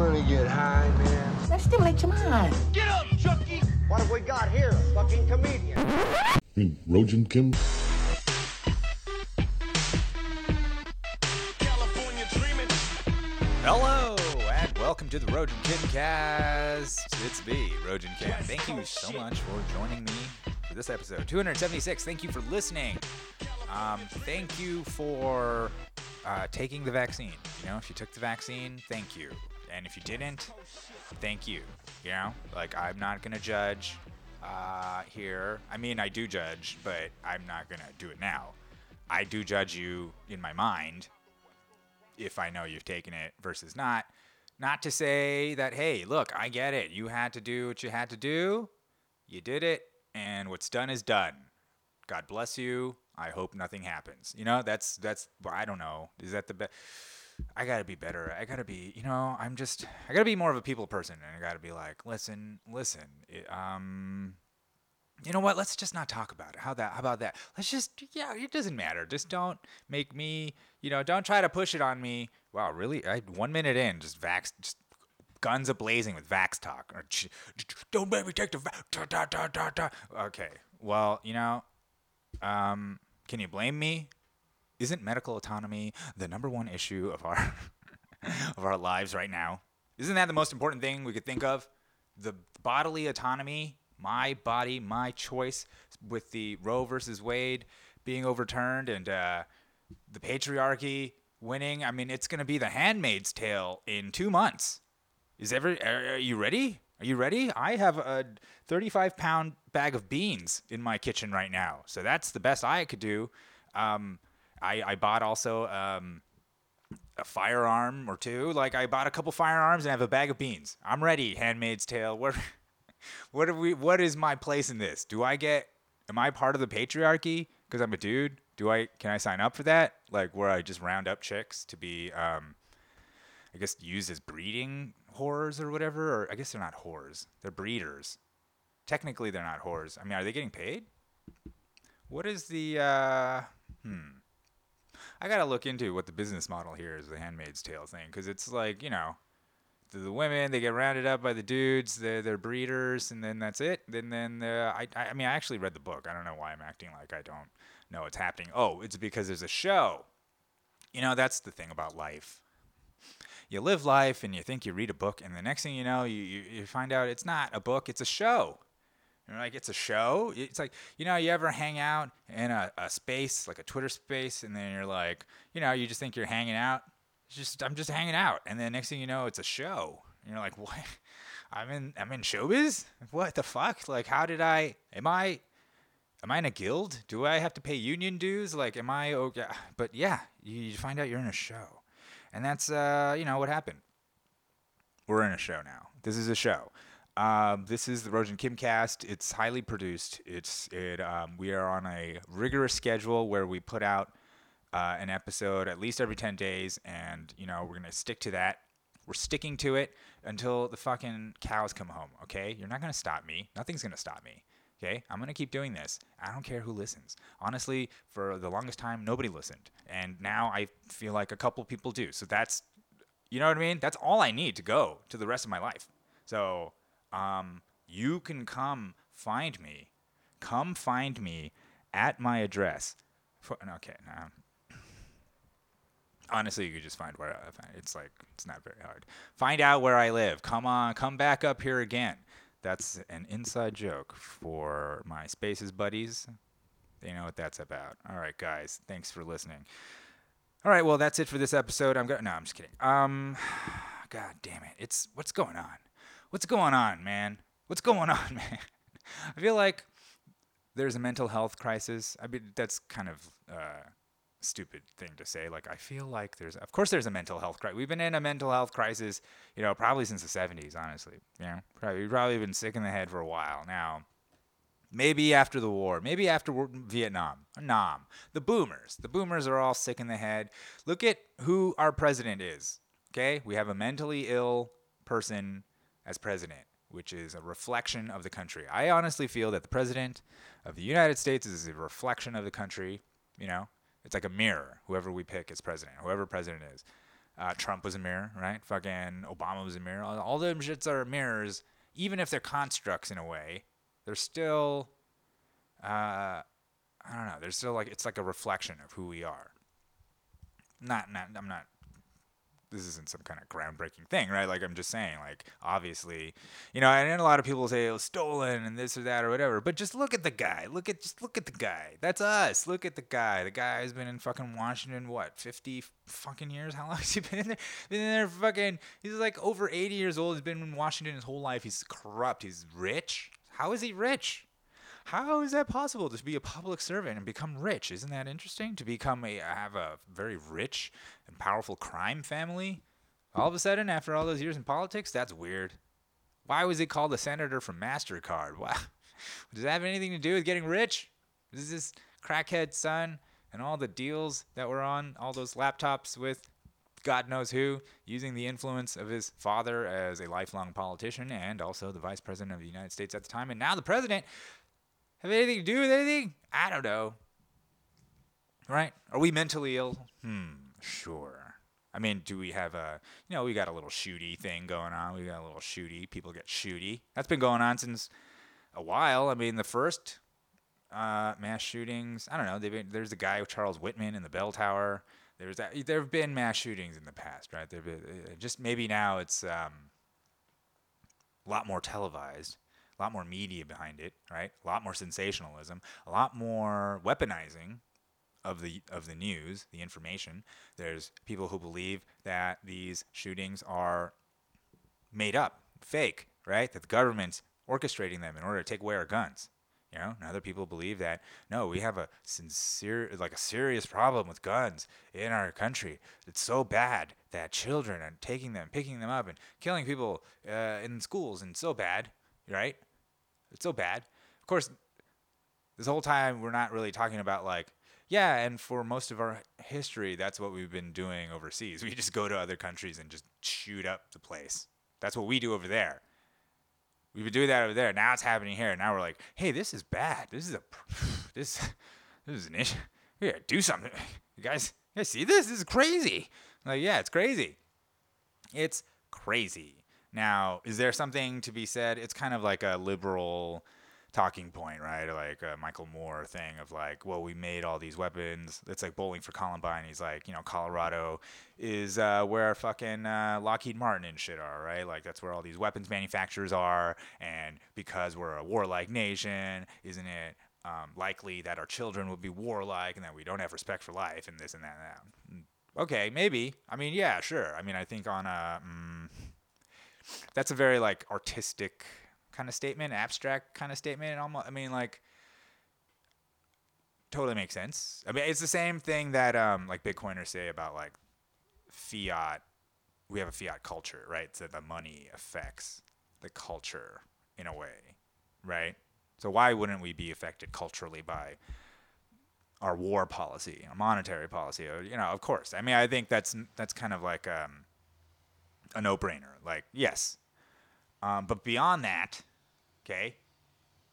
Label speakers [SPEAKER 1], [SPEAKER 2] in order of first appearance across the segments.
[SPEAKER 1] wanna get high, man?
[SPEAKER 2] Let's stimulate your mind. Get up, Chucky!
[SPEAKER 3] What have we got here? A fucking comedian.
[SPEAKER 4] mean, Rojan Kim?
[SPEAKER 5] Hello and welcome to the Rojan Kimcast. It's me, Rojan Kim. Thank you so much for joining me for this episode 276. Thank you for listening. Um, thank you for uh, taking the vaccine. You know, if you took the vaccine, thank you. And if you didn't, thank you. You know, like I'm not gonna judge uh, here. I mean, I do judge, but I'm not gonna do it now. I do judge you in my mind if I know you've taken it versus not. Not to say that, hey, look, I get it. You had to do what you had to do. You did it, and what's done is done. God bless you. I hope nothing happens. You know, that's that's. I don't know. Is that the best? I gotta be better. I gotta be. You know, I'm just. I gotta be more of a people person, and I gotta be like, listen, listen. It, um, you know what? Let's just not talk about it. How that? How about that? Let's just yeah. It doesn't matter. Just don't make me. You know, don't try to push it on me. Wow, really? I one minute in, just vax, just guns a blazing with vax talk. Or, "Ch- Don't make me take the vax. Da, da, da, da, da." Okay. Well, you know, um, can you blame me? Isn't medical autonomy the number one issue of our of our lives right now? Isn't that the most important thing we could think of? The bodily autonomy, my body, my choice, with the Roe versus Wade being overturned and uh, the patriarchy winning. I mean, it's going to be the Handmaid's Tale in two months. Is every are, are you ready? Are you ready? I have a 35 pound bag of beans in my kitchen right now, so that's the best I could do. Um, I, I bought also um, a firearm or two. Like I bought a couple firearms and I have a bag of beans. I'm ready. Handmaid's Tale. What what are we? What is my place in this? Do I get? Am I part of the patriarchy because I'm a dude? Do I? Can I sign up for that? Like where I just round up chicks to be, um, I guess used as breeding whores or whatever. Or I guess they're not whores. They're breeders. Technically, they're not whores. I mean, are they getting paid? What is the? Uh, hmm. I gotta look into what the business model here is, the Handmaid's Tale thing, because it's like you know, the, the women they get rounded up by the dudes, they're, they're breeders, and then that's it. Then then uh, I I mean I actually read the book. I don't know why I'm acting like I don't know what's happening. Oh, it's because there's a show. You know that's the thing about life. You live life and you think you read a book, and the next thing you know, you, you, you find out it's not a book, it's a show. You're like, it's a show. It's like, you know, you ever hang out in a, a space, like a Twitter space, and then you're like, you know, you just think you're hanging out. It's just, I'm just hanging out. And then next thing you know, it's a show. And you're like, what? I'm in, I'm in showbiz? What the fuck? Like, how did I, am I, am I in a guild? Do I have to pay union dues? Like, am I okay? But yeah, you find out you're in a show. And that's, uh, you know, what happened. We're in a show now. This is a show. Um, this is the Rojan Kimcast. It's highly produced. It's it. Um, we are on a rigorous schedule where we put out uh, an episode at least every ten days, and you know we're gonna stick to that. We're sticking to it until the fucking cows come home. Okay, you're not gonna stop me. Nothing's gonna stop me. Okay, I'm gonna keep doing this. I don't care who listens. Honestly, for the longest time, nobody listened, and now I feel like a couple people do. So that's, you know what I mean? That's all I need to go to the rest of my life. So um, you can come find me. Come find me at my address. For, okay, no. Honestly, you could just find where I find. It's like it's not very hard. Find out where I live. Come on, come back up here again. That's an inside joke for my Spaces buddies. They know what that's about. All right, guys. Thanks for listening. All right, well, that's it for this episode. I'm going. No, I'm just kidding. Um, God damn it! It's what's going on? What's going on, man? What's going on, man? I feel like there's a mental health crisis. I mean, that's kind of uh, stupid thing to say. Like, I feel like there's, of course, there's a mental health crisis. We've been in a mental health crisis, you know, probably since the 70s, honestly. You know, probably we've probably been sick in the head for a while now. Maybe after the war, maybe after Vietnam, Nam, the boomers. The boomers are all sick in the head. Look at who our president is. Okay, we have a mentally ill person as president, which is a reflection of the country. I honestly feel that the president of the United States is a reflection of the country. You know, it's like a mirror. Whoever we pick as president, whoever president is. Uh, Trump was a mirror, right? Fucking Obama was a mirror. All, all them shits are mirrors, even if they're constructs in a way. They're still, uh, I don't know. They're still like it's like a reflection of who we are. Not, not. I'm not this isn't some kind of groundbreaking thing, right? Like I'm just saying, like obviously, you know, and a lot of people say it was stolen and this or that or whatever, but just look at the guy. Look at just look at the guy. That's us. Look at the guy. The guy has been in fucking Washington what, 50 fucking years? How long has he been in there? Been in there fucking he's like over 80 years old. He's been in Washington his whole life. He's corrupt. He's rich. How is he rich? How is that possible to be a public servant and become rich? Isn't that interesting? To become a have a very rich and powerful crime family? All of a sudden, after all those years in politics, that's weird. Why was he called a senator from MasterCard? Why? Does that have anything to do with getting rich? This is this crackhead son and all the deals that were on all those laptops with God knows who, using the influence of his father as a lifelong politician and also the vice president of the United States at the time, and now the president, have anything to do with anything? I don't know. Right? Are we mentally ill? Hmm, sure. I mean, do we have a, you know, we got a little shooty thing going on. We got a little shooty. People get shooty. That's been going on since a while. I mean, the first uh, mass shootings, I don't know. Been, there's the guy, Charles Whitman, in the bell tower. There's that. There have been mass shootings in the past, right? There, uh, just maybe now it's um, a lot more televised a lot more media behind it, right? A lot more sensationalism, a lot more weaponizing of the of the news, the information. There's people who believe that these shootings are made up, fake, right? That the government's orchestrating them in order to take away our guns. You know, and other people believe that no, we have a sincere, like a serious problem with guns in our country. It's so bad that children are taking them, picking them up, and killing people uh, in schools, and so bad, right? It's so bad. Of course, this whole time we're not really talking about like, yeah, and for most of our history, that's what we've been doing overseas. We just go to other countries and just shoot up the place. That's what we do over there. We've been doing that over there. Now it's happening here. Now we're like, hey, this is bad. This is a this this is an issue. We gotta do something. You guys, you guys see this? This is crazy. like, yeah, it's crazy. It's crazy. Now, is there something to be said? It's kind of like a liberal talking point, right? Like a Michael Moore thing of like, well, we made all these weapons. It's like bowling for Columbine. He's like, you know, Colorado is uh, where fucking uh, Lockheed Martin and shit are, right? Like that's where all these weapons manufacturers are. And because we're a warlike nation, isn't it um, likely that our children will be warlike and that we don't have respect for life and this and that and that? Mm, okay, maybe. I mean, yeah, sure. I mean, I think on a. Mm, that's a very like artistic kind of statement, abstract kind of statement. And almost, I mean, like, totally makes sense. I mean, it's the same thing that um, like Bitcoiners say about like fiat. We have a fiat culture, right? So the money affects the culture in a way, right? So why wouldn't we be affected culturally by our war policy, our monetary policy? You know, of course. I mean, I think that's that's kind of like um, a no-brainer. Like, yes. Um, but beyond that, okay,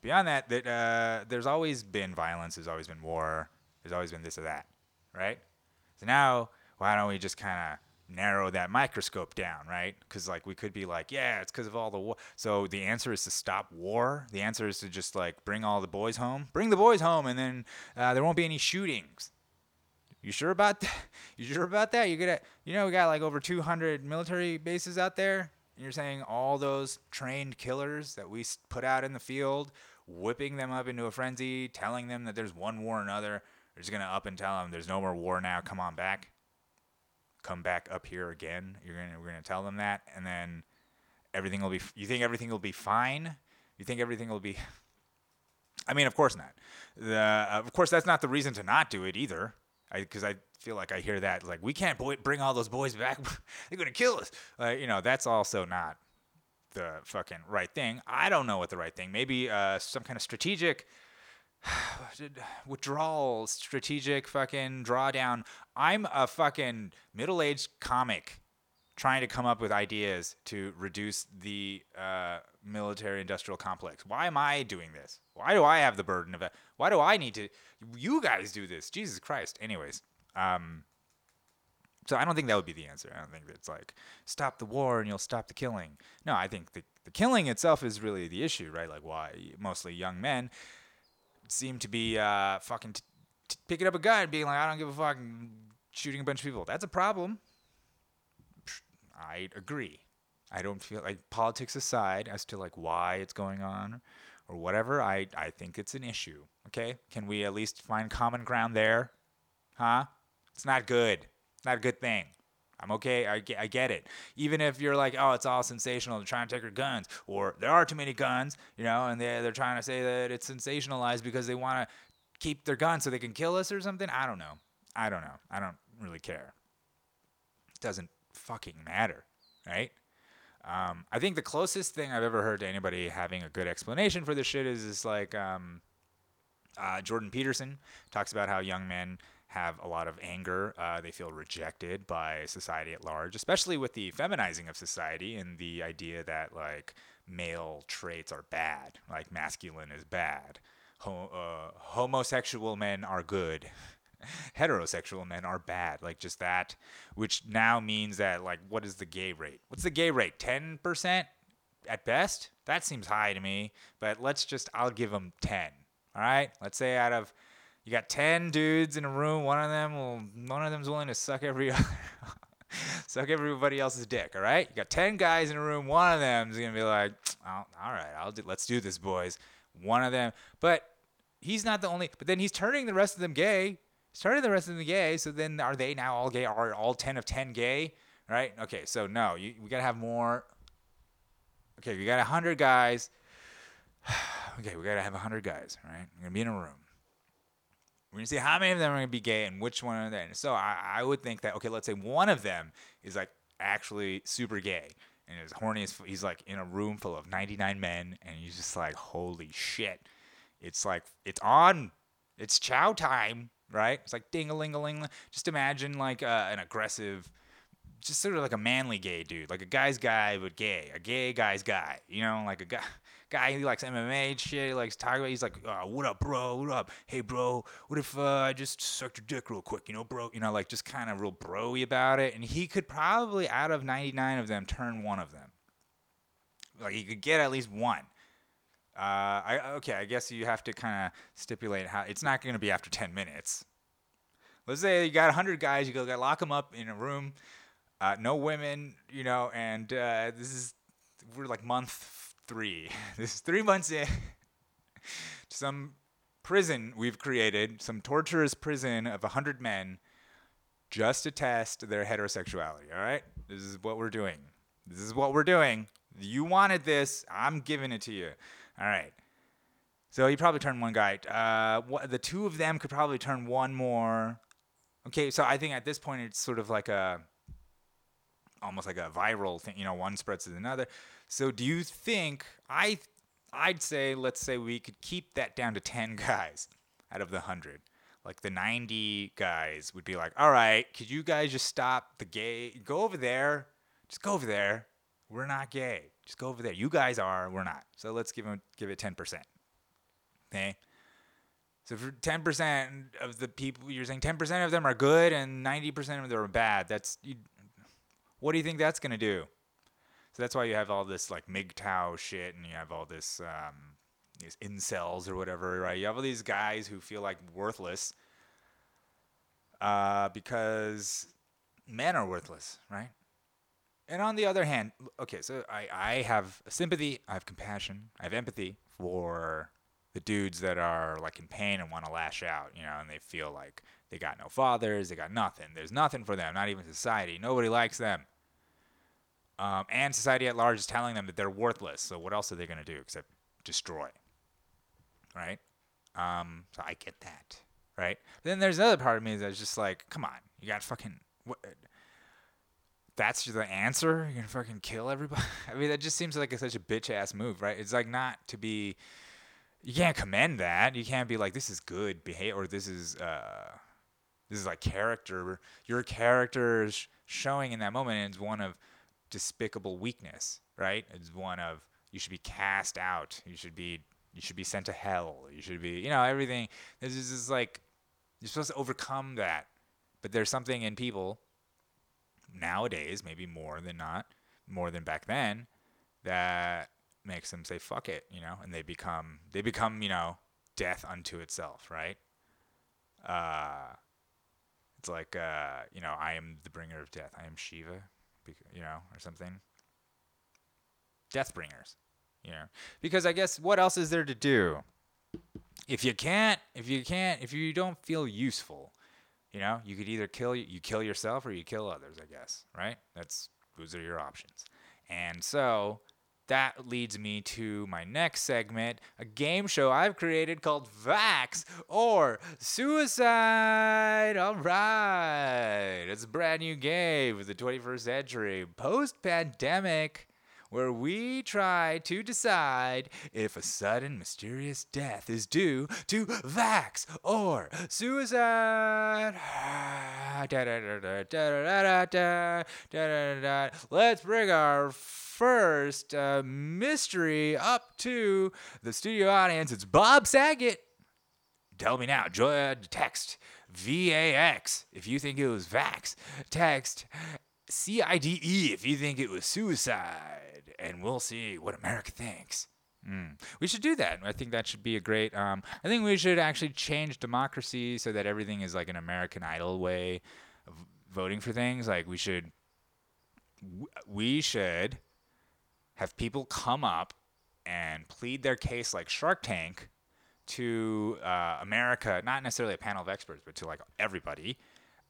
[SPEAKER 5] beyond that, that uh, there's always been violence. There's always been war. There's always been this or that, right? So now, why don't we just kind of narrow that microscope down, right? Because like we could be like, yeah, it's because of all the war. So the answer is to stop war. The answer is to just like bring all the boys home, bring the boys home, and then uh, there won't be any shootings. You sure about that? You sure about that? You gonna, you know, we got like over 200 military bases out there. And you're saying all those trained killers that we put out in the field, whipping them up into a frenzy, telling them that there's one war or another. They're just gonna up and tell them there's no more war now. Come on back. Come back up here again. You're gonna we're gonna tell them that, and then everything will be. You think everything will be fine? You think everything will be? I mean, of course not. The, uh, of course, that's not the reason to not do it either because I, I, feel like I hear that like we can't boy- bring all those boys back. They're gonna kill us. Like you know, that's also not the fucking right thing. I don't know what the right thing. Maybe uh, some kind of strategic withdrawal, strategic fucking drawdown. I'm a fucking middle-aged comic trying to come up with ideas to reduce the uh, military-industrial complex. Why am I doing this? Why do I have the burden of that? Why do I need to? You guys do this. Jesus Christ. Anyways, um, So I don't think that would be the answer. I don't think it's like stop the war and you'll stop the killing. No, I think the the killing itself is really the issue, right? Like why mostly young men seem to be uh, fucking t- t- picking up a gun and being like, I don't give a fuck, shooting a bunch of people. That's a problem. I agree. I don't feel like politics aside as to like why it's going on or whatever. I I think it's an issue. Okay, can we at least find common ground there? Huh? It's not good. It's not a good thing. I'm okay. I get, I get it. Even if you're like, oh, it's all sensational. They're trying to take our guns, or there are too many guns, you know, and they're, they're trying to say that it's sensationalized because they want to keep their guns so they can kill us or something. I don't know. I don't know. I don't really care. It doesn't fucking matter, right? Um, I think the closest thing I've ever heard to anybody having a good explanation for this shit is is like um, uh, Jordan Peterson talks about how young men have a lot of anger. Uh, they feel rejected by society at large, especially with the feminizing of society and the idea that like male traits are bad, like masculine is bad, Ho- uh, homosexual men are good. Heterosexual men are bad, like just that, which now means that, like, what is the gay rate? What's the gay rate? 10% at best? That seems high to me, but let's just, I'll give them 10. All right? Let's say out of you got 10 dudes in a room, one of them will one of them's willing to suck every other suck everybody else's dick, all right? You got 10 guys in a room, one of them's to be like, oh, "All right, I'll do, let's do this, boys." One of them, but he's not the only but then he's turning the rest of them gay. Turning the rest of them gay, so then are they now all gay? Are all 10 of 10 gay? Right? Okay, so no, you, we got to have more Okay, we got 100 guys. okay, we got to have 100 guys, right? We're going to be in a room. We're gonna see how many of them are gonna be gay and which one are they. And so I, I would think that okay, let's say one of them is like actually super gay and is horny as he's like in a room full of 99 men and he's just like holy shit, it's like it's on, it's chow time, right? It's like ding a ling a ling. Just imagine like uh, an aggressive. Just sort of like a manly gay dude, like a guy's guy but gay, a gay guy's guy, you know, like a guy, guy who likes MMA shit. He likes talking. He's like, uh, "What up, bro? What up? Hey, bro. What if uh, I just sucked your dick real quick? You know, bro. You know, like just kind of real broy about it." And he could probably, out of 99 of them, turn one of them. Like he could get at least one. Uh, I okay. I guess you have to kind of stipulate how it's not going to be after 10 minutes. Let's say you got 100 guys. You go lock them up in a room. Uh, no women, you know, and uh, this is we're like month three. This is three months in. some prison we've created, some torturous prison of 100 men just to test their heterosexuality, all right? This is what we're doing. This is what we're doing. You wanted this, I'm giving it to you. All right. So you probably turn one guy. Uh, wha- the two of them could probably turn one more. Okay, so I think at this point it's sort of like a almost like a viral thing. You know, one spreads to another. So do you think I? I'd say let's say we could keep that down to ten guys out of the hundred. Like the ninety guys would be like, all right, could you guys just stop the gay? Go over there. Just go over there. We're not gay. Just go over there. You guys are. We're not. So let's give them give it ten percent. Okay. So for ten percent of the people, you're saying ten percent of them are good and ninety percent of them are bad. That's you, what do you think that's gonna do? So that's why you have all this like MGTOW shit, and you have all this um, these incels or whatever, right? You have all these guys who feel like worthless uh, because men are worthless, right? And on the other hand, okay, so I, I have sympathy, I have compassion, I have empathy for the dudes that are like in pain and want to lash out, you know, and they feel like they got no fathers, they got nothing. There's nothing for them, not even society. Nobody likes them. Um, and society at large is telling them that they're worthless. So what else are they going to do except destroy? Right? Um, so I get that. Right? But then there's another part of me that's just like, come on, you got fucking. What, that's the answer? You're gonna fucking kill everybody? I mean, that just seems like a, such a bitch ass move, right? It's like not to be. You can't commend that. You can't be like, this is good behavior, or this is uh, this is like character. Your character is showing in that moment is one of despicable weakness, right? It's one of you should be cast out. You should be you should be sent to hell. You should be you know everything. This is just like you're supposed to overcome that, but there's something in people nowadays, maybe more than not, more than back then, that makes them say fuck it, you know, and they become they become you know death unto itself, right? Uh, it's like uh, you know, I am the bringer of death. I am Shiva, you know, or something. Death bringers, you know, because I guess what else is there to do? If you can't, if you can't, if you don't feel useful, you know, you could either kill you kill yourself or you kill others. I guess, right? That's those are your options. And so that leads me to my next segment, a game show I've created called Vax or Suicide. All right. It's a brand new game for the 21st century, post pandemic, where we try to decide if a sudden mysterious death is due to Vax or suicide. Let's bring our first uh, mystery up to the studio audience. It's Bob Saget. Tell me now, joy, text VAX if you think it was Vax. Text CIDE if you think it was suicide. And we'll see what America thinks. Mm. We should do that. I think that should be a great. Um, I think we should actually change democracy so that everything is like an American Idol way of voting for things. Like we should, we should have people come up and plead their case like Shark Tank to uh, America, not necessarily a panel of experts, but to like everybody,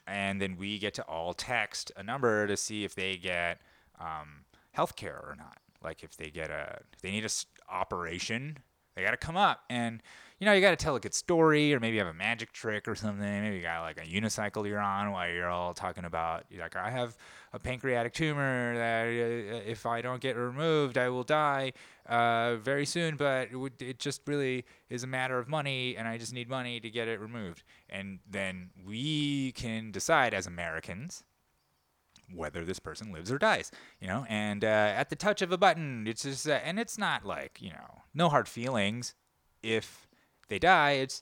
[SPEAKER 5] and then we get to all text a number to see if they get um, health care or not. Like if they get a, if they need a operation, they got to come up and you know you got to tell a good story or maybe you have a magic trick or something. Maybe you got like a unicycle you're on while you're all talking about you're like I have a pancreatic tumor that uh, if I don't get removed I will die uh, very soon. But it, would, it just really is a matter of money and I just need money to get it removed. And then we can decide as Americans whether this person lives or dies, you know. And uh, at the touch of a button, it's just, uh, and it's not like you know, no hard feelings. If they die, it's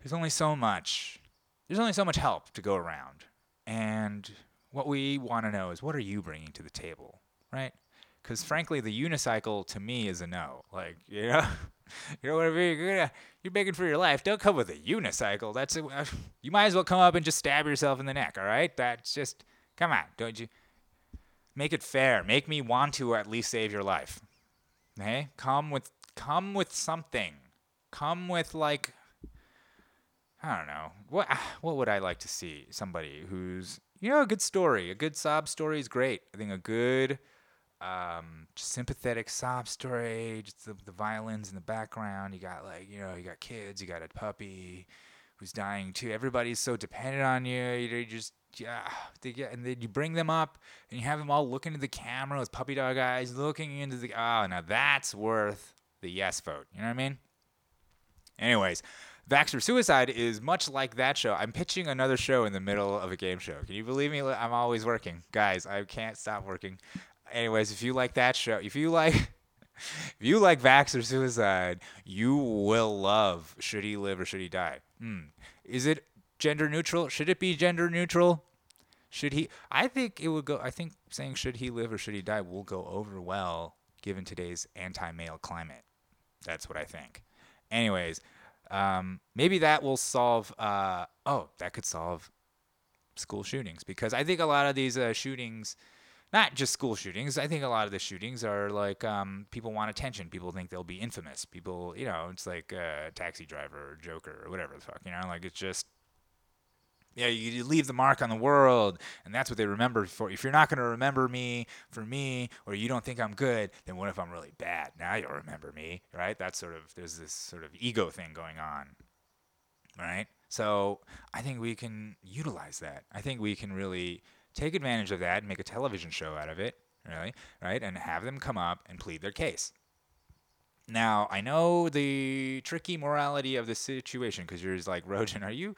[SPEAKER 5] there's only so much, there's only so much help to go around, and what we want to know is what are you bringing to the table, right? Because frankly, the unicycle to me is a no. Like you know, you know what I mean. You're, gonna, you're begging for your life. Don't come with a unicycle. That's a, you might as well come up and just stab yourself in the neck. All right, that's just come on. Don't you make it fair? Make me want to at least save your life. Hey, come with come with something. Come with like I don't know. What what would I like to see? Somebody who's you know a good story. A good sob story is great. I think a good um, sympathetic sob story. Just the, the violins in the background. You got like you know you got kids. You got a puppy who's dying too. Everybody's so dependent on you. You, just yeah, they get, and then you bring them up and you have them all looking into the camera with puppy dog eyes, looking into the. Oh, now that's worth the yes vote. You know what I mean? Anyways, Vax or Suicide is much like that show. I'm pitching another show in the middle of a game show. Can you believe me? I'm always working. Guys, I can't stop working. Anyways, if you like that show, if you like if you like Vax or Suicide, you will love Should He Live or Should He Die? Hmm. Is it gender neutral? Should it be gender neutral? Should he I think it would go I think saying should he live or should he die will go over well given today's anti-male climate. That's what I think. Anyways, um, maybe that will solve. Uh, oh, that could solve school shootings because I think a lot of these uh, shootings, not just school shootings, I think a lot of the shootings are like um, people want attention. People think they'll be infamous. People, you know, it's like a taxi driver or Joker or whatever the fuck, you know, like it's just. Yeah, you, leave the mark on the world, and that's what they remember for. If you're not going to remember me for me, or you don't think I'm good, then what if I'm really bad? Now you'll remember me, right? That's sort of there's this sort of ego thing going on, right? So I think we can utilize that. I think we can really take advantage of that and make a television show out of it, really, right? And have them come up and plead their case. Now I know the tricky morality of the situation because you're just like Rojan, are you?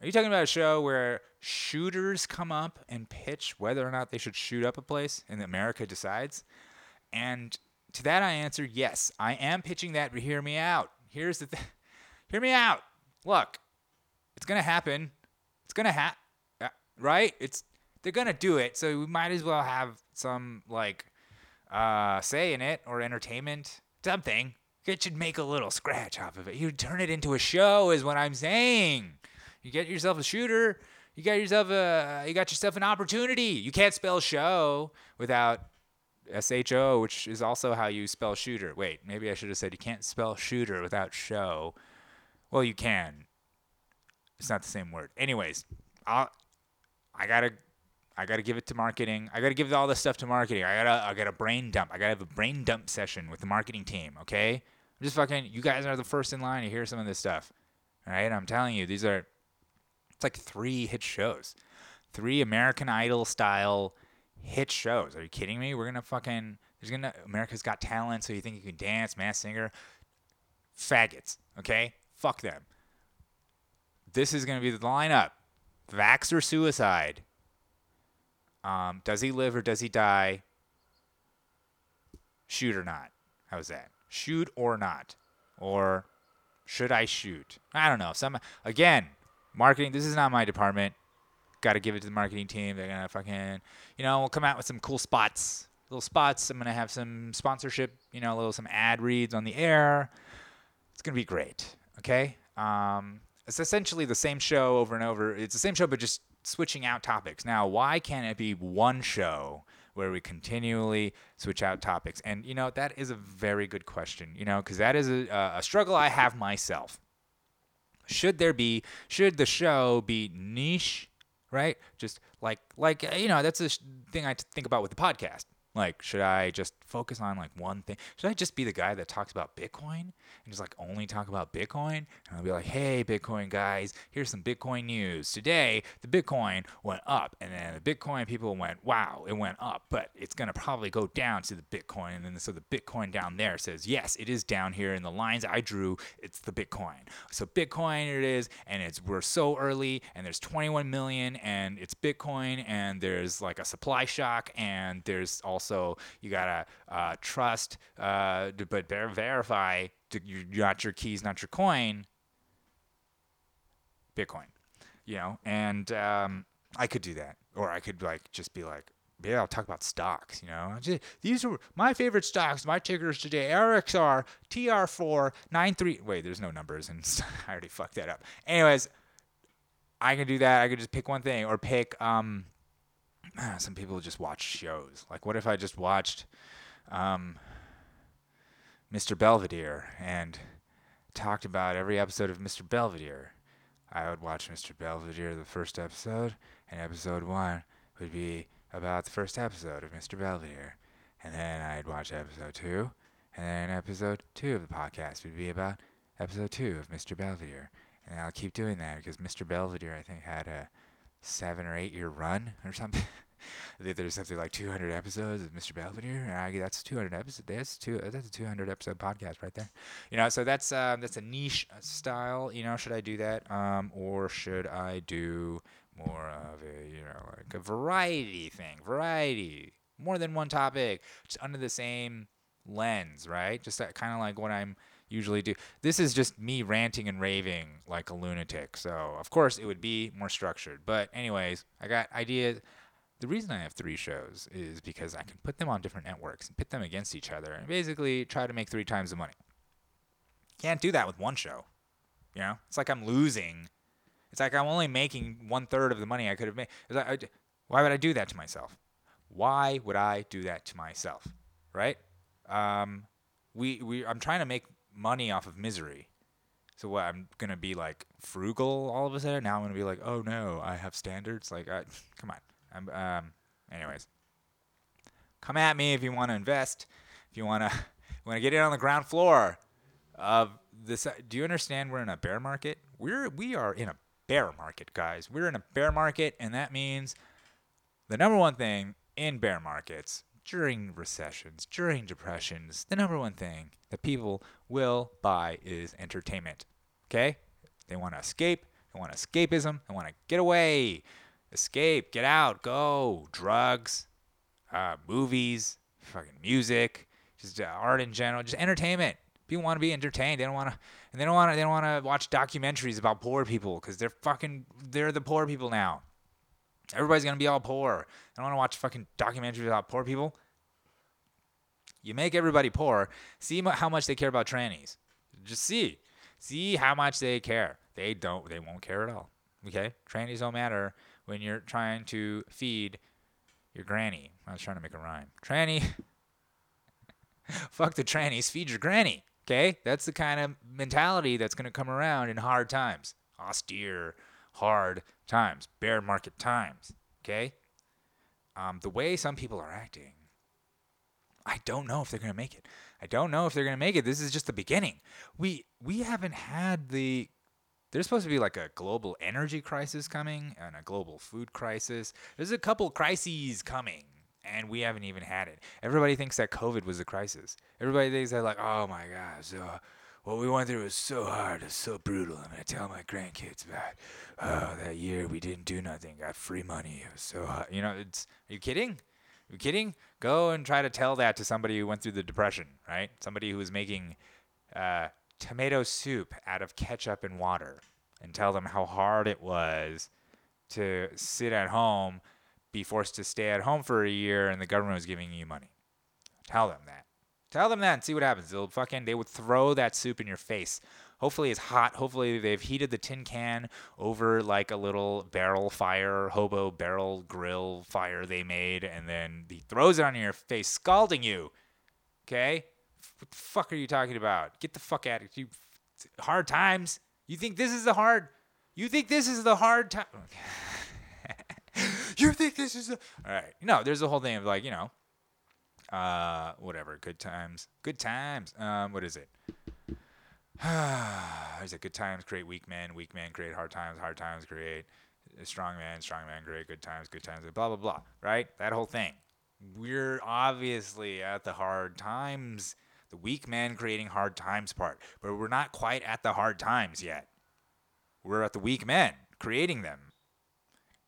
[SPEAKER 5] Are you talking about a show where shooters come up and pitch whether or not they should shoot up a place and America decides? And to that I answer yes. I am pitching that, but hear me out. Here's the thing. Hear me out. Look, it's to happen. It's to happen. Right? It's they're gonna do it, so we might as well have some like uh, say in it or entertainment, something. It should make a little scratch off of it. You turn it into a show, is what I'm saying. You get yourself a shooter. You got yourself a. You got yourself an opportunity. You can't spell show without sho, which is also how you spell shooter. Wait, maybe I should have said you can't spell shooter without show. Well, you can. It's not the same word. Anyways, I'll, I gotta I gotta give it to marketing. I gotta give all this stuff to marketing. I gotta I gotta brain dump. I gotta have a brain dump session with the marketing team. Okay, I'm just fucking. You guys are the first in line to hear some of this stuff. All right, I'm telling you, these are. It's like three hit shows, three American Idol style hit shows. Are you kidding me? We're gonna fucking. There's gonna America's Got Talent. So you think you can dance, Masked Singer? Faggots. Okay, fuck them. This is gonna be the lineup. Vax or suicide. Um, does he live or does he die? Shoot or not? How's that? Shoot or not? Or should I shoot? I don't know. Some again, marketing. This is not my department. Got to give it to the marketing team. They're gonna fucking, you know, we'll come out with some cool spots, little spots. I'm gonna have some sponsorship, you know, a little some ad reads on the air. It's gonna be great. Okay. Um, it's essentially the same show over and over. It's the same show, but just switching out topics. Now, why can't it be one show where we continually switch out topics? And you know, that is a very good question. You know, because that is a, a struggle I have myself. Should there be? Should the show be niche? Right? Just like like you know, that's a thing I think about with the podcast. Like, should I just focus on like one thing? Should I just be the guy that talks about Bitcoin and just like only talk about Bitcoin? And I'll be like, hey, Bitcoin guys, here's some Bitcoin news. Today, the Bitcoin went up, and then the Bitcoin people went, wow, it went up, but it's gonna probably go down to the Bitcoin. And then so the Bitcoin down there says, yes, it is down here in the lines I drew. It's the Bitcoin. So Bitcoin it is, and it's we're so early, and there's 21 million, and it's Bitcoin, and there's like a supply shock, and there's also also you gotta uh, trust, uh, but ver- verify you not your keys, not your coin. Bitcoin, you know, and um, I could do that, or I could like just be like, yeah, I'll talk about stocks. You know, these are my favorite stocks. My tickers today: RXR, TR4, 93. Wait, there's no numbers, and I already fucked that up. Anyways, I can do that. I could just pick one thing, or pick um, some people just watch shows. Like, what if I just watched um, Mr. Belvedere and talked about every episode of Mr. Belvedere? I would watch Mr. Belvedere, the first episode, and episode one would be about the first episode of Mr. Belvedere. And then I'd watch episode two, and then episode two of the podcast would be about episode two of Mr. Belvedere. And I'll keep doing that because Mr. Belvedere, I think, had a seven or eight year run or something. I think there's something like 200 episodes of Mr. Belvedere. I, that's 200 episodes. That's two. That's a 200 episode podcast right there. You know, so that's um, that's a niche style. You know, should I do that, um, or should I do more of a you know like a variety thing? Variety, more than one topic, just under the same lens, right? Just that kind of like what I'm usually do. This is just me ranting and raving like a lunatic. So, of course, it would be more structured. But, anyways, I got ideas. The reason I have three shows is because I can put them on different networks and pit them against each other and basically try to make three times the money. Can't do that with one show. You know, it's like I'm losing. It's like I'm only making one third of the money I could have made. Like, why would I do that to myself? Why would I do that to myself? Right? Um, we we I'm trying to make money off of misery. So what? I'm gonna be like frugal all of a sudden. Now I'm gonna be like, oh no, I have standards. Like, I, come on. I'm, um, anyways, come at me if you want to invest. If you want to, want to get in on the ground floor of this. Do you understand? We're in a bear market. We're we are in a bear market, guys. We're in a bear market, and that means the number one thing in bear markets during recessions, during depressions, the number one thing that people will buy is entertainment. Okay? They want to escape. They want escapism. They want to get away, escape, get out, go. Drugs, uh, movies, fucking music, just uh, art in general, just entertainment. People want to be entertained. They don't want to, and they don't want to. They don't want to watch documentaries about poor people because they're fucking. They're the poor people now. Everybody's gonna be all poor. I don't want to watch fucking documentaries about poor people. You make everybody poor. See how much they care about trannies. Just see, see how much they care. They don't. They won't care at all. Okay, trannies don't matter when you're trying to feed your granny. I was trying to make a rhyme. Tranny. Fuck the trannies. Feed your granny. Okay, that's the kind of mentality that's gonna come around in hard times, austere, hard times, bear market times. Okay. Um, the way some people are acting I don't know if they're going to make it. I don't know if they're going to make it. This is just the beginning. We we haven't had the there's supposed to be like a global energy crisis coming and a global food crisis. There's a couple crises coming and we haven't even had it. Everybody thinks that COVID was a crisis. Everybody thinks that like, "Oh my god, so what we went through was so hard, it's so brutal. I'm gonna tell my grandkids about, oh, that year we didn't do nothing, got free money. It was so hard. You know, it's. Are you kidding? Are you kidding? Go and try to tell that to somebody who went through the depression, right? Somebody who was making uh, tomato soup out of ketchup and water, and tell them how hard it was to sit at home, be forced to stay at home for a year, and the government was giving you money. Tell them that. Tell them that and see what happens. They'll fucking they would throw that soup in your face. Hopefully it's hot. Hopefully they've heated the tin can over like a little barrel fire, hobo barrel grill fire they made, and then he throws it on your face, scalding you. Okay? What the fuck are you talking about? Get the fuck out of you. Hard times. You think this is the hard? You think this is the hard time? you think this is the all right? No, there's a whole thing of like you know, uh, whatever. Good times. Good times. Um, what is it? Is it good times create weak men, weak men create hard times, hard times create strong men, strong men create good times, good times, blah blah blah. Right? That whole thing. We're obviously at the hard times, the weak man creating hard times part, but we're not quite at the hard times yet. We're at the weak men creating them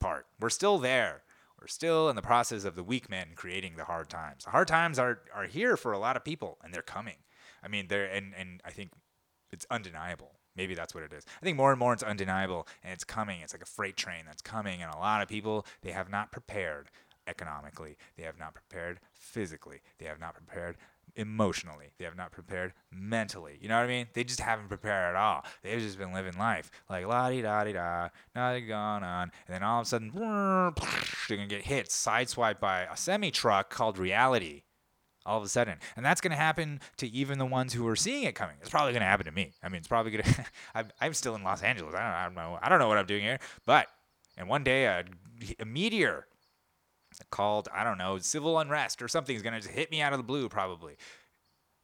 [SPEAKER 5] part. We're still there. We're still in the process of the weak men creating the hard times. The hard times are are here for a lot of people, and they're coming. I mean, they're and and I think it's undeniable. Maybe that's what it is. I think more and more it's undeniable and it's coming. It's like a freight train that's coming, and a lot of people they have not prepared economically. They have not prepared physically. They have not prepared emotionally. They have not prepared mentally. You know what I mean? They just haven't prepared at all. They've just been living life like la di da di da, nothing going on, and then all of a sudden they're gonna get hit, sideswiped by a semi truck called reality all of a sudden. And that's to happen to even the ones who are seeing it coming. It's probably to happen to me. I mean, it's probably to. I'm, I'm still in Los Angeles. I don't, I don't know. I don't know what I'm doing here. But, and one day a, a meteor called, I don't know, civil unrest or something is going to just hit me out of the blue, probably.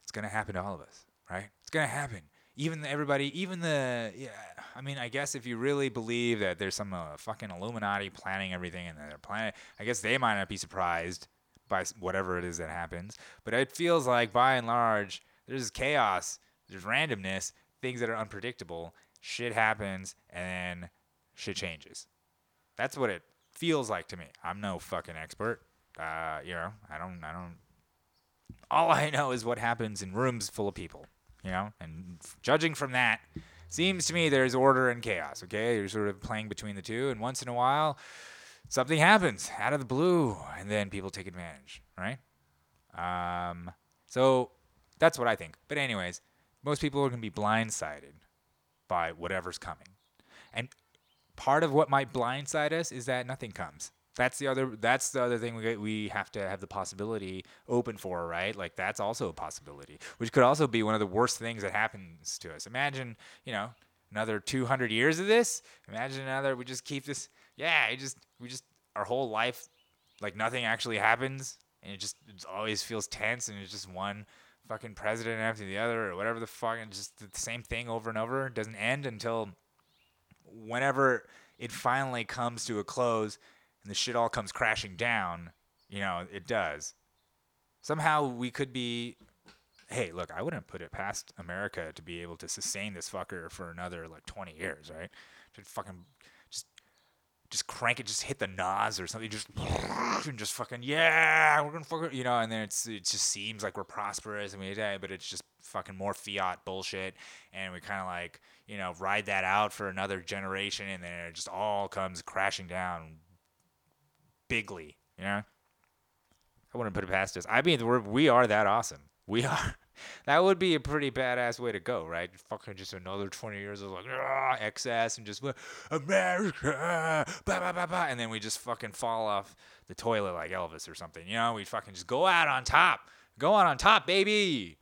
[SPEAKER 5] It's going to happen to all of us, right? It's going to happen. Even everybody, even the, yeah, I mean, I guess if you really believe that there's some uh, fucking Illuminati planning everything and they're planning, I guess they might not be surprised by whatever it is that happens. But it feels like by and large, there's chaos, there's randomness, things that are unpredictable. Shit happens and shit changes. That's what it feels like to me. I'm no fucking expert. Uh, you know, I don't, I don't. All I know is what happens in rooms full of people. You know, and f- judging from that, seems to me there's order and chaos. Okay, you're sort of playing between the two, and once in a while, something happens out of the blue, and then people take advantage. Right? Um, so that's what I think. But anyways, most people are gonna be blindsided by whatever's coming, and part of what might blindside us is that nothing comes. That's the other. That's the other thing we we have to have the possibility open for, right? Like that's also a possibility, which could also be one of the worst things that happens to us. Imagine, you know, another 200 years of this. Imagine another. We just keep this. Yeah, it just we just our whole life, like nothing actually happens, and it just it always feels tense, and it's just one fucking president after the other, or whatever the fuck, and just the same thing over and over. It doesn't end until whenever it finally comes to a close and the shit all comes crashing down, you know, it does. Somehow we could be hey, look, I wouldn't put it past America to be able to sustain this fucker for another like 20 years, right? Just fucking just just crank it, just hit the nos or something, just and just fucking yeah, we're gonna fuck fucking you know, and then it's it just seems like we're prosperous and we die but it's just fucking more fiat bullshit, and we kind of like you know ride that out for another generation, and then it just all comes crashing down bigly. You know, I wouldn't put it past us. I mean, we're, we are that awesome. We are. That would be a pretty badass way to go, right? Fucking just another 20 years of like "Ah," excess and just America, bah, bah, bah, bah, and then we just fucking fall off the toilet like Elvis or something. You know, we fucking just go out on top, go out on top, baby.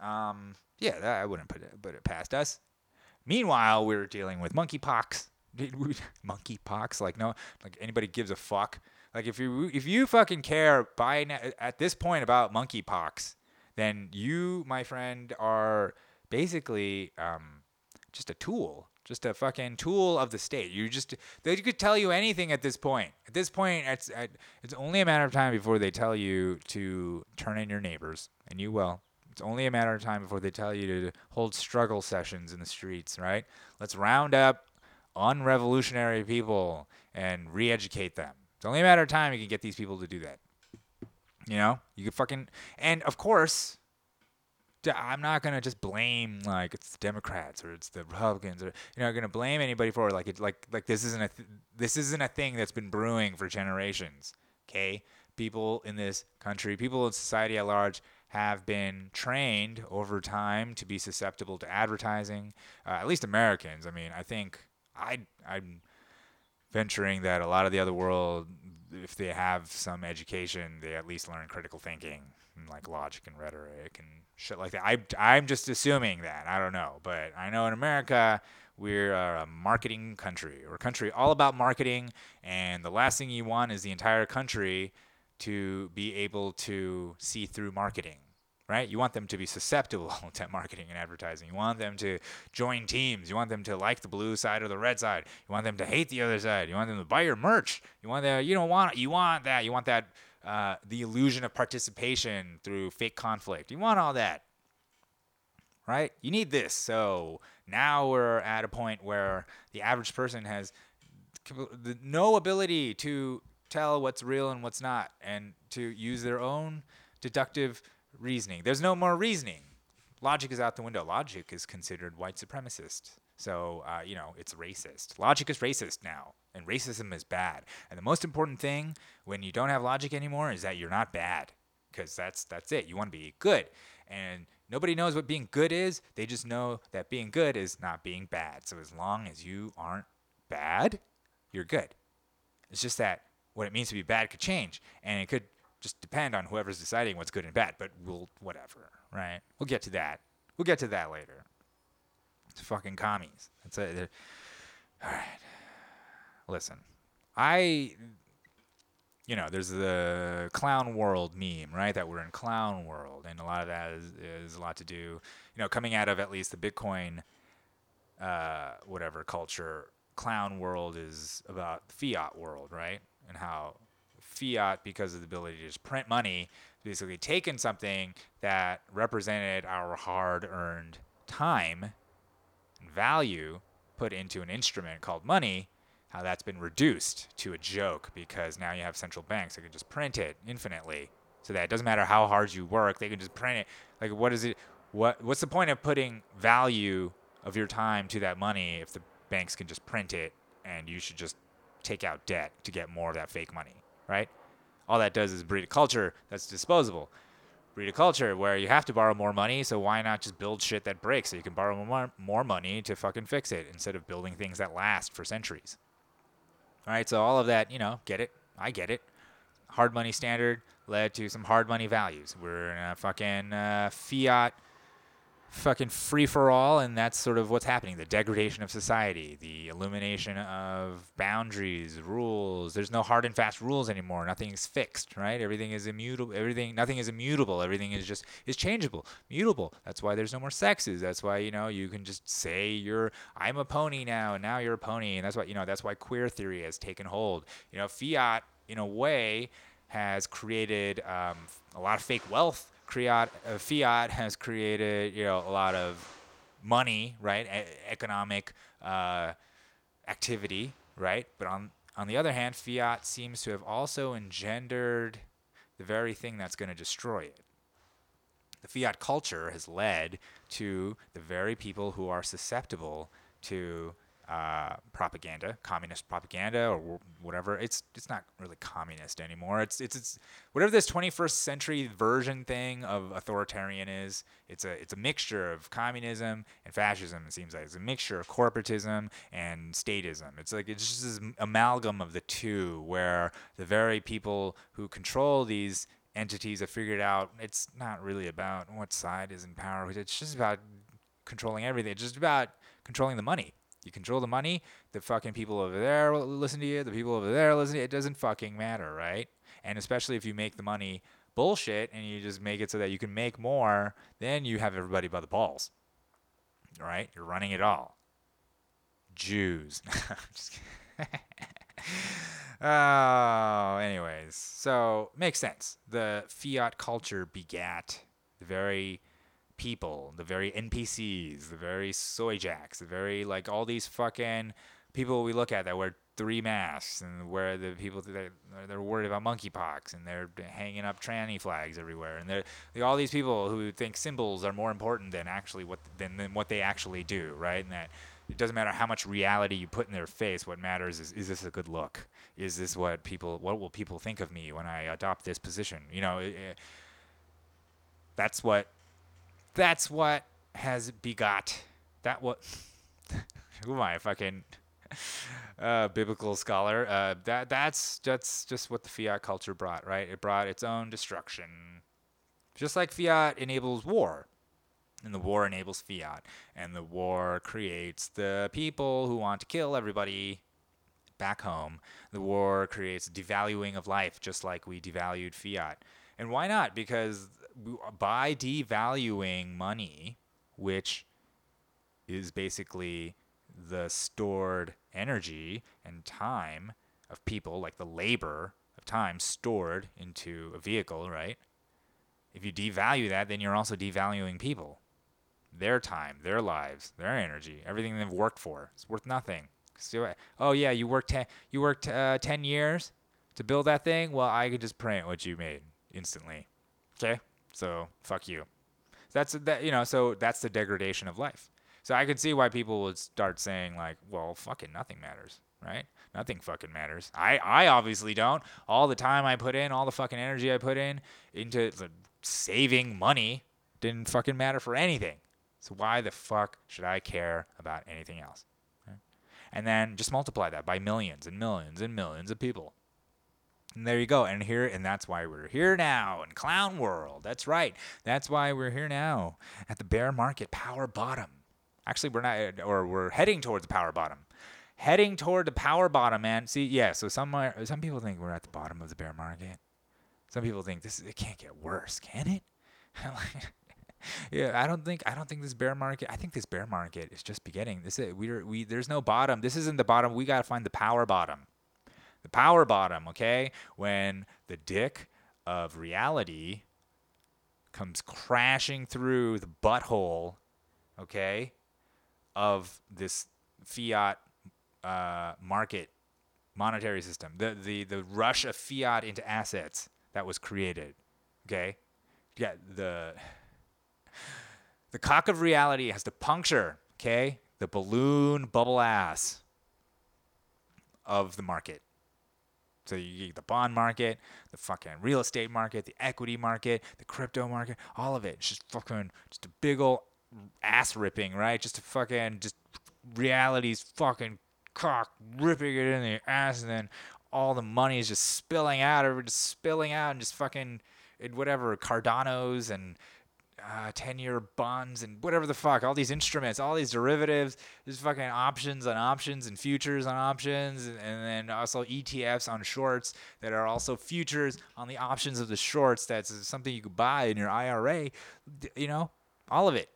[SPEAKER 5] Um, yeah, that, I wouldn't put it put it past us. Meanwhile, we're dealing with monkeypox. Monkeypox, like no, like anybody gives a fuck. Like if you if you fucking care by at this point about monkeypox, then you, my friend, are basically um, just a tool, just a fucking tool of the state. You just they could tell you anything at this point. At this point, it's it's only a matter of time before they tell you to turn in your neighbors, and you will. It's only a matter of time before they tell you to hold struggle sessions in the streets, right? Let's round up unrevolutionary people and re-educate them. It's only a matter of time you can get these people to do that. You know, you could fucking and of course, I'm not gonna just blame like it's the Democrats or it's the Republicans or you know, I'm gonna blame anybody for it. Like it's like like this isn't a th- this isn't a thing that's been brewing for generations. Okay, people in this country, people in society at large, have been trained over time to be susceptible to advertising. Uh, at least Americans. I mean, I think I I'm venturing that a lot of the other world, if they have some education, they at least learn critical thinking and like logic and rhetoric and shit like that. I, I'm just assuming that. I don't know. But I know in America, we're a marketing country. We're a country all about marketing. And the last thing you want is the entire country to be able to see through marketing right? You want them to be susceptible to marketing and advertising. You want them to join teams. You want them to like the blue side or the red side. You want them to hate the other side. You want them to buy your merch. You want that. You don't want. You want that. You want that. Uh, the illusion of participation through fake conflict. You want all that, right? You need this. So now we're at a point where the average person has no ability to tell what's real and what's not and to use their own deductive reasoning. There's no more reasoning. Logic is out the window. Logic is considered white supremacist. So, uh, you know, it's racist. Logic is racist now, and racism is bad. And the most important thing when you don't have logic anymore is that you're not bad, because that's that's it. You want to be good, and nobody knows what being good is. They just know that being good is not being bad. So as long as you aren't bad, you're good. It's just that what it means to be bad could change, and it could just depend on whoever's deciding what's good and bad. But we'll whatever, right? We'll get to that. We'll get to that later. It's fucking commies. That's it. All right. Listen, I, you know, there's the clown world meme, right? That we're in clown world, and a lot of that is, is a lot to do, you know, coming out of at least the Bitcoin uh, whatever culture, clown world is about fiat world, right? And how fiat, because of the ability to just print money, basically taken something that represented our hard earned time and value put into an instrument called money, how that's been reduced to a joke because now you have central banks that can just print it infinitely. So that it doesn't matter how hard you work, they can just print it. Like what is it what what's the point of putting value of your time to that money if the banks can just print it and you should just take out debt to get more of that fake money, right? All that does is breed a culture that's disposable. Breed a culture where you have to borrow more money, so why not just build shit that breaks so you can borrow more, more money to fucking fix it instead of building things that last for centuries? All right, so all of that, you know, get it? I get it. Hard money standard led to some hard money values. We're in a fucking uh, fiat fucking free for all, and that's sort of what's happening. The degradation of society, the elimination of boundaries, rules. There's no hard and fast rules anymore. Nothing is fixed, right? Everything is immutable. Everything, nothing is immutable. Everything is just is changeable, mutable. That's why there's no more sexes. That's why you know you can just say you're I'm a pony now, and now you're a pony, and that's why you know that's why queer theory has taken hold. You know, fiat in a way has created um, a lot of fake wealth Fiat, uh, fiat has created, you know, a lot of money, right? E- economic uh, activity, right? But on on the other hand, fiat seems to have also engendered the very thing that's going to destroy it. The fiat culture has led to the very people who are susceptible to uh, propaganda, communist propaganda, or whatever. It's it's not really communist anymore. It's it's it's whatever this 21st century version thing of authoritarian is. It's a it's a mixture of communism and fascism. It seems like it's a mixture of corporatism and statism. It's like it's just this amalgam of the two, where the very people who control these entities have figured out it's not really about what side is in power. It's just about controlling everything. It's just about controlling the money. You control the money, the fucking people over there will listen to you, the people over there listen to you. It doesn't fucking matter, right? And especially if you make the money bullshit and you just make it so that you can make more, then you have everybody by the balls. right? You're running it all. Jews. Oh, anyways. So, makes sense. The fiat culture begat the very people, the very NPCs, the very soy jacks, the very like all these fucking people we look at that wear three masks and where the people that they're worried about monkeypox and they're hanging up tranny flags everywhere and they're, all these people who think symbols are more important than actually what than, than what they actually do, right? And that it doesn't matter how much reality you put in their face. What matters is is this a good look? Is this what people what will people think of me when I adopt this position? You know, it, it, that's what that's what has begot that what who am I fucking uh, biblical scholar? Uh, that that's that's just what the fiat culture brought right? It brought its own destruction. Just like fiat enables war and the war enables fiat and the war creates the people who want to kill everybody back home. The war creates devaluing of life just like we devalued fiat and why not because by devaluing money, which is basically the stored energy and time of people, like the labor of time stored into a vehicle, right? If you devalue that, then you're also devaluing people. Their time, their lives, their energy, everything they've worked for. It's worth nothing. So, oh yeah, you worked ten, you worked uh, ten years to build that thing. Well, I could just print what you made instantly. Okay. So fuck you. That's that you know. So that's the degradation of life. So I could see why people would start saying like, well, fucking nothing matters, right? Nothing fucking matters. I I obviously don't. All the time I put in, all the fucking energy I put in into saving money didn't fucking matter for anything. So why the fuck should I care about anything else? And then just multiply that by millions and millions and millions of people. And there you go. And here, and that's why we're here now in Clown World. That's right. That's why we're here now at the bear market power bottom. Actually, we're not, or we're heading towards the power bottom. Heading toward the power bottom, man. See, yeah. So some some people think we're at the bottom of the bear market. Some people think this it can't get worse, can it? yeah, I don't think I don't think this bear market. I think this bear market is just beginning. This is we're we. There's no bottom. This isn't the bottom. We gotta find the power bottom the power bottom, okay? When the dick of reality comes crashing through the butthole, okay, of this fiat uh, market monetary system, the, the, the rush of fiat into assets that was created, okay? Yeah, the, the cock of reality has to puncture, okay, the balloon bubble ass of the market. So you get the bond market, the fucking real estate market, the equity market, the crypto market, all of it. It's just fucking just a big old ass ripping, right? Just a fucking just reality's fucking cock ripping it in the ass, and then all the money is just spilling out, or just spilling out, and just fucking whatever Cardanos and uh, 10 year bonds and whatever the fuck, all these instruments, all these derivatives, there's fucking options on options and futures on options, and, and, then also ETFs on shorts that are also futures on the options of the shorts. That's something you could buy in your IRA, you know, all of it.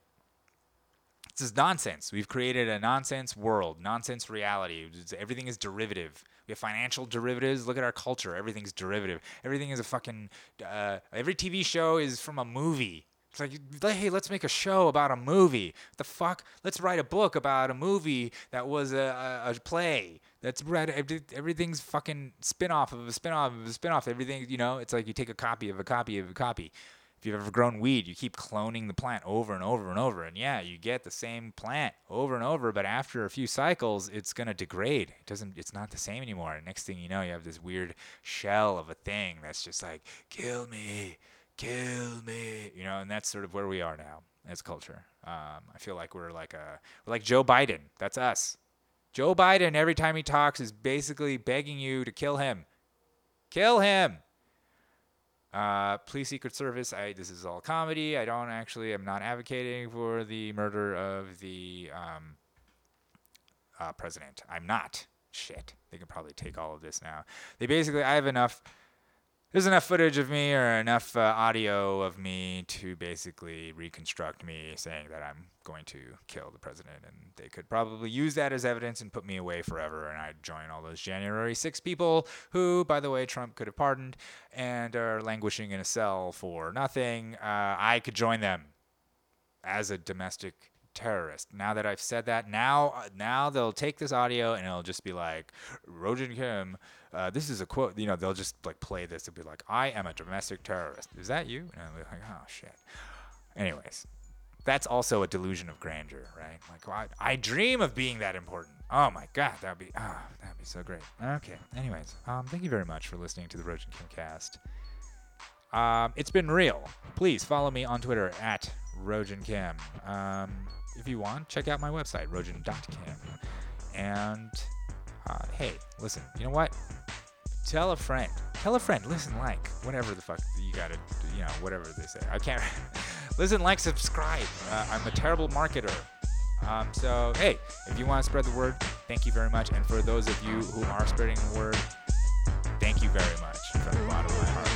[SPEAKER 5] This is nonsense. We've created a nonsense world, nonsense reality. Everything is derivative. We have financial derivatives. Look at our culture. Everything's derivative. Everything is a fucking. Uh, every TV show is from a movie it's like, hey, let's make a show about a movie. What the fuck? Let's write a book about a movie that was a, a, a play. That's read. Everything's fucking spin off of a spin off of a spin off. Everything, you know, it's like you take a copy of a copy of a copy. if you've ever grown weed, you keep cloning the plant over and over and over. And yeah, you get the same plant over and over, but after a few cycles, it's going to degrade. It doesn't it's not the same anymore. Next thing you know, you have this weird shell of a thing that's just like, "Kill me. Kill me." You know, and that's sort of where we are now as culture. Um, I feel like we're like a we're like Joe Biden. That's us. Joe Biden every time he talks is basically begging you to kill him. Kill him. Uh, please, Secret Service. I this is all comedy. I don't actually. I'm not advocating for the murder of the um, uh, president. I'm not. Shit. They can probably take all of this now. They basically. I have enough. There's enough footage of me or enough uh, audio of me to basically reconstruct me saying that I'm going to kill the president, and they could probably use that as evidence and put me away forever, and I'd join all those January 6 people who, by the way, Trump could have pardoned and are languishing in a cell for nothing. Uh, I could join them as a domestic terrorist. Now that I've said that, now now they'll take this audio and it'll just be like Rojan Kim. Uh, this is a quote. You know, they'll just like play this. It'll be like, "I am a domestic terrorist." Is that you? And I'll be like, "Oh shit." Anyways, that's also a delusion of grandeur, right? Like, well, I, I dream of being that important. Oh my god, that'd be oh, that'd be so great. Okay. Anyways, um, thank you very much for listening to the Rojan Kim cast. Um, it's been real. Please follow me on Twitter at Rojan Kim. Um, if you want, check out my website, rojan.kim. And uh, hey, listen, you know what? Tell a friend. Tell a friend. Listen, like, whatever the fuck you gotta, you know, whatever they say. I can't. listen, like, subscribe. Uh, I'm a terrible marketer. Um, so, hey, if you want to spread the word, thank you very much. And for those of you who are spreading the word, thank you very much from the bottom of my heart.